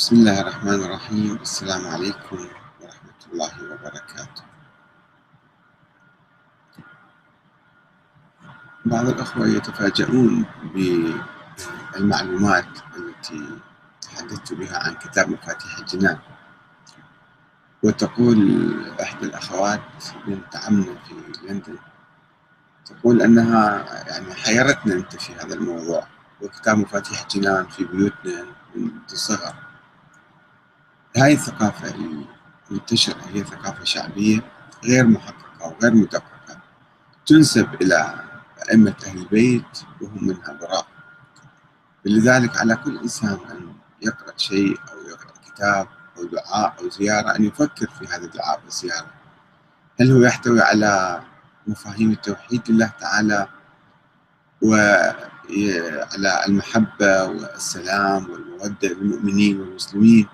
بسم الله الرحمن الرحيم. السلام عليكم ورحمة الله وبركاته. بعض الأخوة يتفاجؤون بالمعلومات التي تحدثت بها عن كتاب مفاتيح الجنان. وتقول إحدى الأخوات بنت عمنا في لندن تقول أنها يعني حيرتنا أنت في هذا الموضوع. وكتاب مفاتيح الجنان في بيوتنا منذ الصغر هاي الثقافة المنتشرة هي ثقافة شعبية غير محققة وغير مدققة تنسب إلى أئمة أهل البيت وهم منها براء. لذلك على كل إنسان أن يقرأ شيء أو يقرأ كتاب أو دعاء أو زيارة أن يفكر في هذا الدعاء والزيارة. هل هو يحتوي على مفاهيم التوحيد لله تعالى وعلى المحبة والسلام والمودة للمؤمنين والمسلمين؟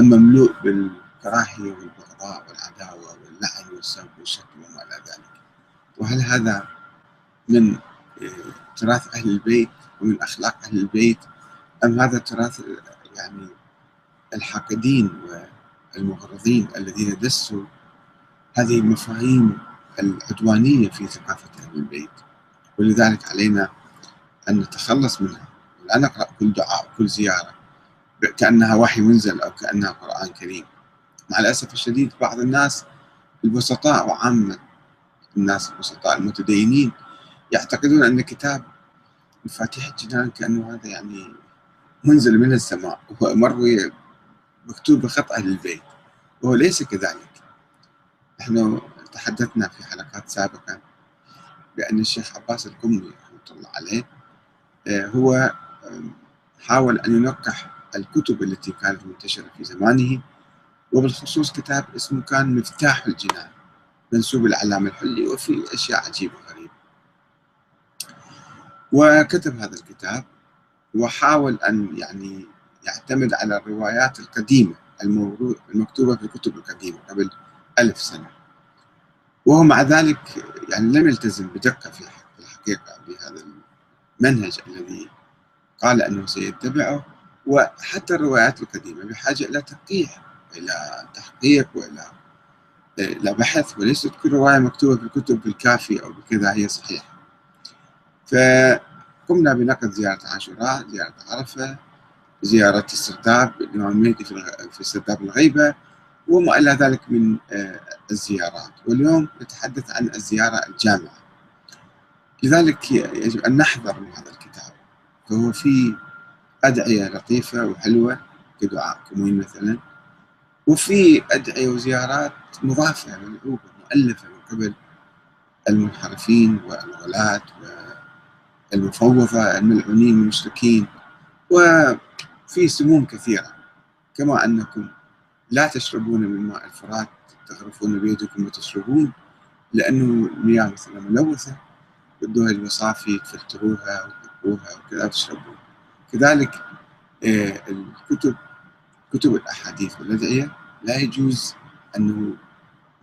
مملوء بالكراهية والبغضاء والعداوة واللعن والسب والشتم وما إلى ذلك. وهل هذا من تراث أهل البيت ومن أخلاق أهل البيت؟ أم هذا تراث يعني الحاقدين والمغرضين الذين دسوا هذه المفاهيم العدوانية في ثقافة أهل البيت؟ ولذلك علينا أن نتخلص منها. لا نقرأ كل دعاء كل زيارة. كأنها وحي منزل أو كأنها قرآن كريم. مع الأسف الشديد بعض الناس البسطاء وعامة الناس البسطاء المتدينين يعتقدون أن كتاب مفاتيح الجنان كأنه هذا يعني منزل من السماء ومروي مكتوب بخط أهل البيت وهو ليس كذلك. نحن تحدثنا في حلقات سابقة بأن الشيخ عباس القمي رحمة الله عليه هو حاول أن ينقح الكتب التي كانت منتشرة في زمانه وبالخصوص كتاب اسمه كان مفتاح الجنان منسوب العلامة الحلي وفي أشياء عجيبة غريبة. وكتب هذا الكتاب وحاول أن يعني يعتمد على الروايات القديمة المكتوبة في الكتب القديمة قبل ألف سنة. وهو مع ذلك يعني لم يلتزم بدقة في الحقيقة بهذا المنهج الذي قال أنه سيتبعه. وحتى الروايات القديمة بحاجة إلى تنقيح إلى تحقيق وإلى إلى بحث وليست كل رواية مكتوبة في الكتب بالكافي أو بكذا هي صحيحة. فقمنا بنقد زيارة عاشوراء زيارة عرفة زيارة السرداب الإمام المهدي في سرداب الغيبة وما إلى ذلك من الزيارات. واليوم نتحدث عن الزيارة الجامعة. لذلك يجب أن نحذر من هذا الكتاب. فهو فيه أدعية لطيفة وحلوة كدعاء كمين مثلا؟ وفي أدعية وزيارات مضافة ملعوبة مؤلفة من قبل المنحرفين والغلاة والمفوضة الملعونين المشركين وفي سموم كثيرة كما أنكم لا تشربون من ماء الفرات تغرفون بيدكم وتشربون لأنه المياه مثلا ملوثة بدوها المصافي تفلتروها وتنقوها وكذا وتشربون كذلك الكتب كتب الأحاديث والأدعية لا يجوز أنه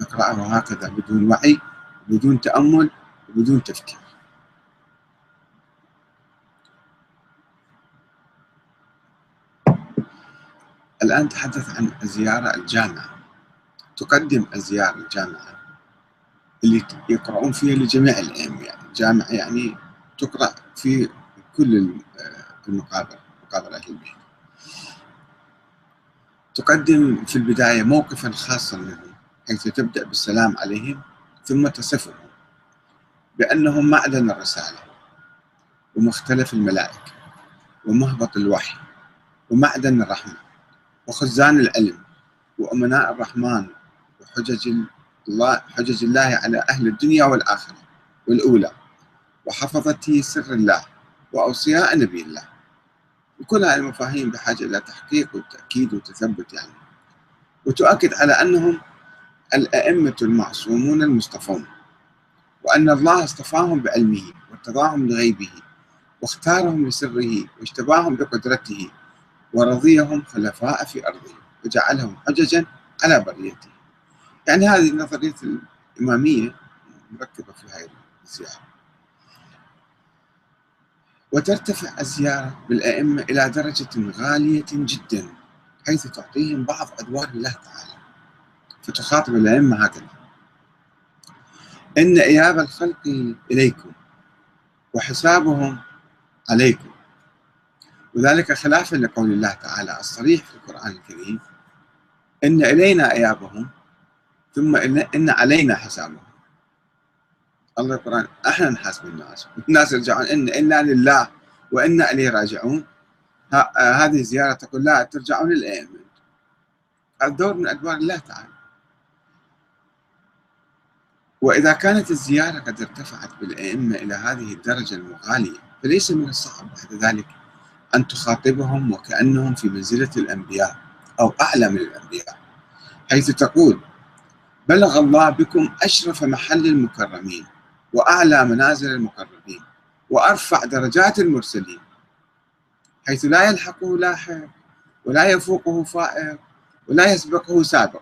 نقرأها هكذا بدون وعي بدون تأمل وبدون تفكير. الآن تحدث عن الزيارة الجامعة. تقدم الزيارة الجامعة اللي يقرؤون فيها لجميع الأئمة يعني الجامعة يعني تقرأ في كل المقابر مقابر أهل البيت تقدم في البداية موقفا خاصا منهم حيث تبدأ بالسلام عليهم ثم تصفهم بأنهم معدن الرسالة ومختلف الملائكة ومهبط الوحي ومعدن الرحمة وخزان العلم وأمناء الرحمن وحجج الله حجج الله على أهل الدنيا والآخرة والأولى وحفظته سر الله وأوصياء نبي الله. وكل هذه المفاهيم بحاجة إلى تحقيق وتأكيد وتثبت يعني. وتؤكد على أنهم الأئمة المعصومون المصطفون وأن الله اصطفاهم بعلمه وارتضاهم لغيبه واختارهم لسره واجتباهم بقدرته ورضيهم خلفاء في أرضه وجعلهم حججا على بريته. يعني هذه نظرية الإمامية مركبة في هذه الزيارة. وترتفع الزيارة بالأئمة إلى درجة غالية جدا حيث تعطيهم بعض أدوار الله تعالى. فتخاطب الأئمة هكذا. إن إياب الخلق إليكم وحسابهم عليكم. وذلك خلافا لقول الله تعالى الصريح في القرآن الكريم. إن إلينا إيابهم ثم إن علينا حسابهم. الله القرآن. أحنا نحاسب الناس. الناس يرجعون إن إنا لله وإنا إليه راجعون. هذه الزيارة تقول لا ترجعون للأئمة هذا دور من أدوار الله تعالى. وإذا كانت الزيارة قد ارتفعت بالأئمة إلى هذه الدرجة المغالية فليس من الصعب بعد ذلك أن تخاطبهم وكأنهم في منزلة الأنبياء أو أعلى من الأنبياء حيث تقول بلغ الله بكم أشرف محل المكرمين. وأعلى منازل المقربين وأرفع درجات المرسلين حيث لا يلحقه لاحق ولا يفوقه فائق ولا يسبقه سابق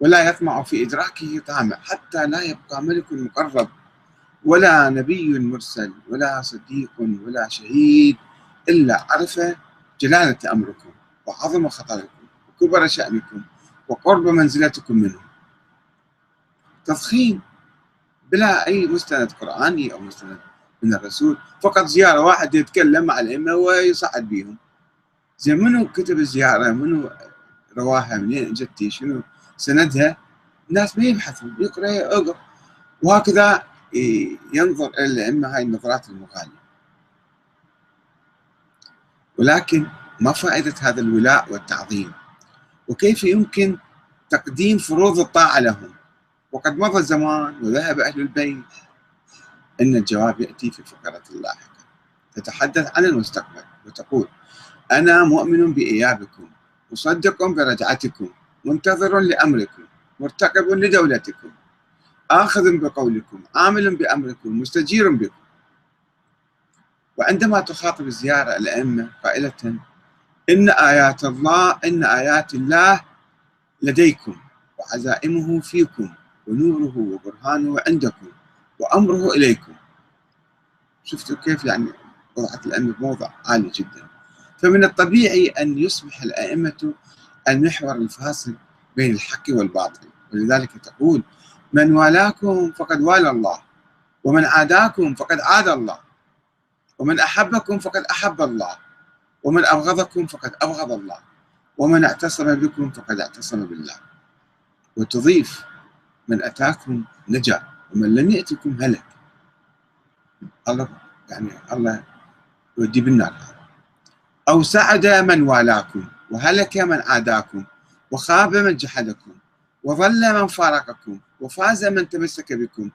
ولا يطمع في إدراكه طامع حتى لا يبقى ملك مقرب ولا نبي مرسل ولا صديق ولا شهيد إلا عرف جلالة أمركم وعظم خطركم وكبر شأنكم وقرب منزلتكم منه. تضخيم بلا أي مستند قرآني أو مستند من الرسول فقط زيارة واحد يتكلم مع الأئمة ويصعد بهم. زين منو كتب الزيارة؟ منو رواها؟ منين اجتي شنو سندها؟ الناس ما يبحثون يقرأ يقرأ. وهكذا ينظر إلى الأئمة هاي النظرات المغالية. ولكن ما فائدة هذا الولاء والتعظيم؟ وكيف يمكن تقديم فروض الطاعة لهم؟ وقد مضى الزمان وذهب أهل البيت. إن الجواب يأتي في الفقرة اللاحقة. تتحدث عن المستقبل وتقول أنا مؤمن بإيابكم مصدق برجعتكم منتظر لأمركم مرتقب لدولتكم آخذ بقولكم عامل بأمركم مستجير بكم. وعندما تخاطب الزيارة الأئمة قائلة إن آيات الله إن آيات الله لديكم وعزائمه فيكم. ونوره وبرهانه عندكم وأمره إليكم. شفتوا كيف يعني وضعت الأئمة بموضع عالي جدا. فمن الطبيعي أن يصبح الأئمة المحور الفاصل بين الحق والباطل. ولذلك تقول من والاكم فقد والى الله ومن عاداكم فقد عاد الله ومن أحبكم فقد أحب الله ومن أبغضكم فقد أبغض الله ومن اعتصم بكم فقد اعتصم بالله. وتضيف من أتاكم نجا ومن لم يأتكم هلك. الله يعني الله يودي بالنار. أو سعد من والاكم وهلك من عاداكم وخاب من جحدكم وظل من فارقكم وفاز من تمسك بكم.